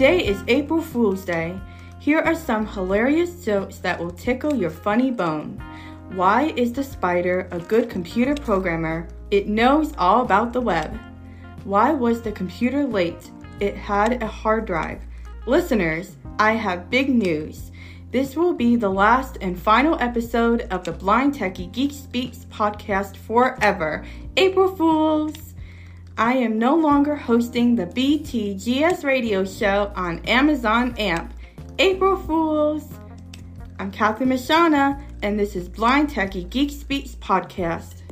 Today is April Fool's Day. Here are some hilarious jokes that will tickle your funny bone. Why is the spider a good computer programmer? It knows all about the web. Why was the computer late? It had a hard drive. Listeners, I have big news. This will be the last and final episode of the Blind Techie Geek Speaks podcast forever. April Fools! I am no longer hosting the BTGS radio show on Amazon AMP. April Fools! I'm Kathy Mashana, and this is Blind Techie Geek Speaks podcast.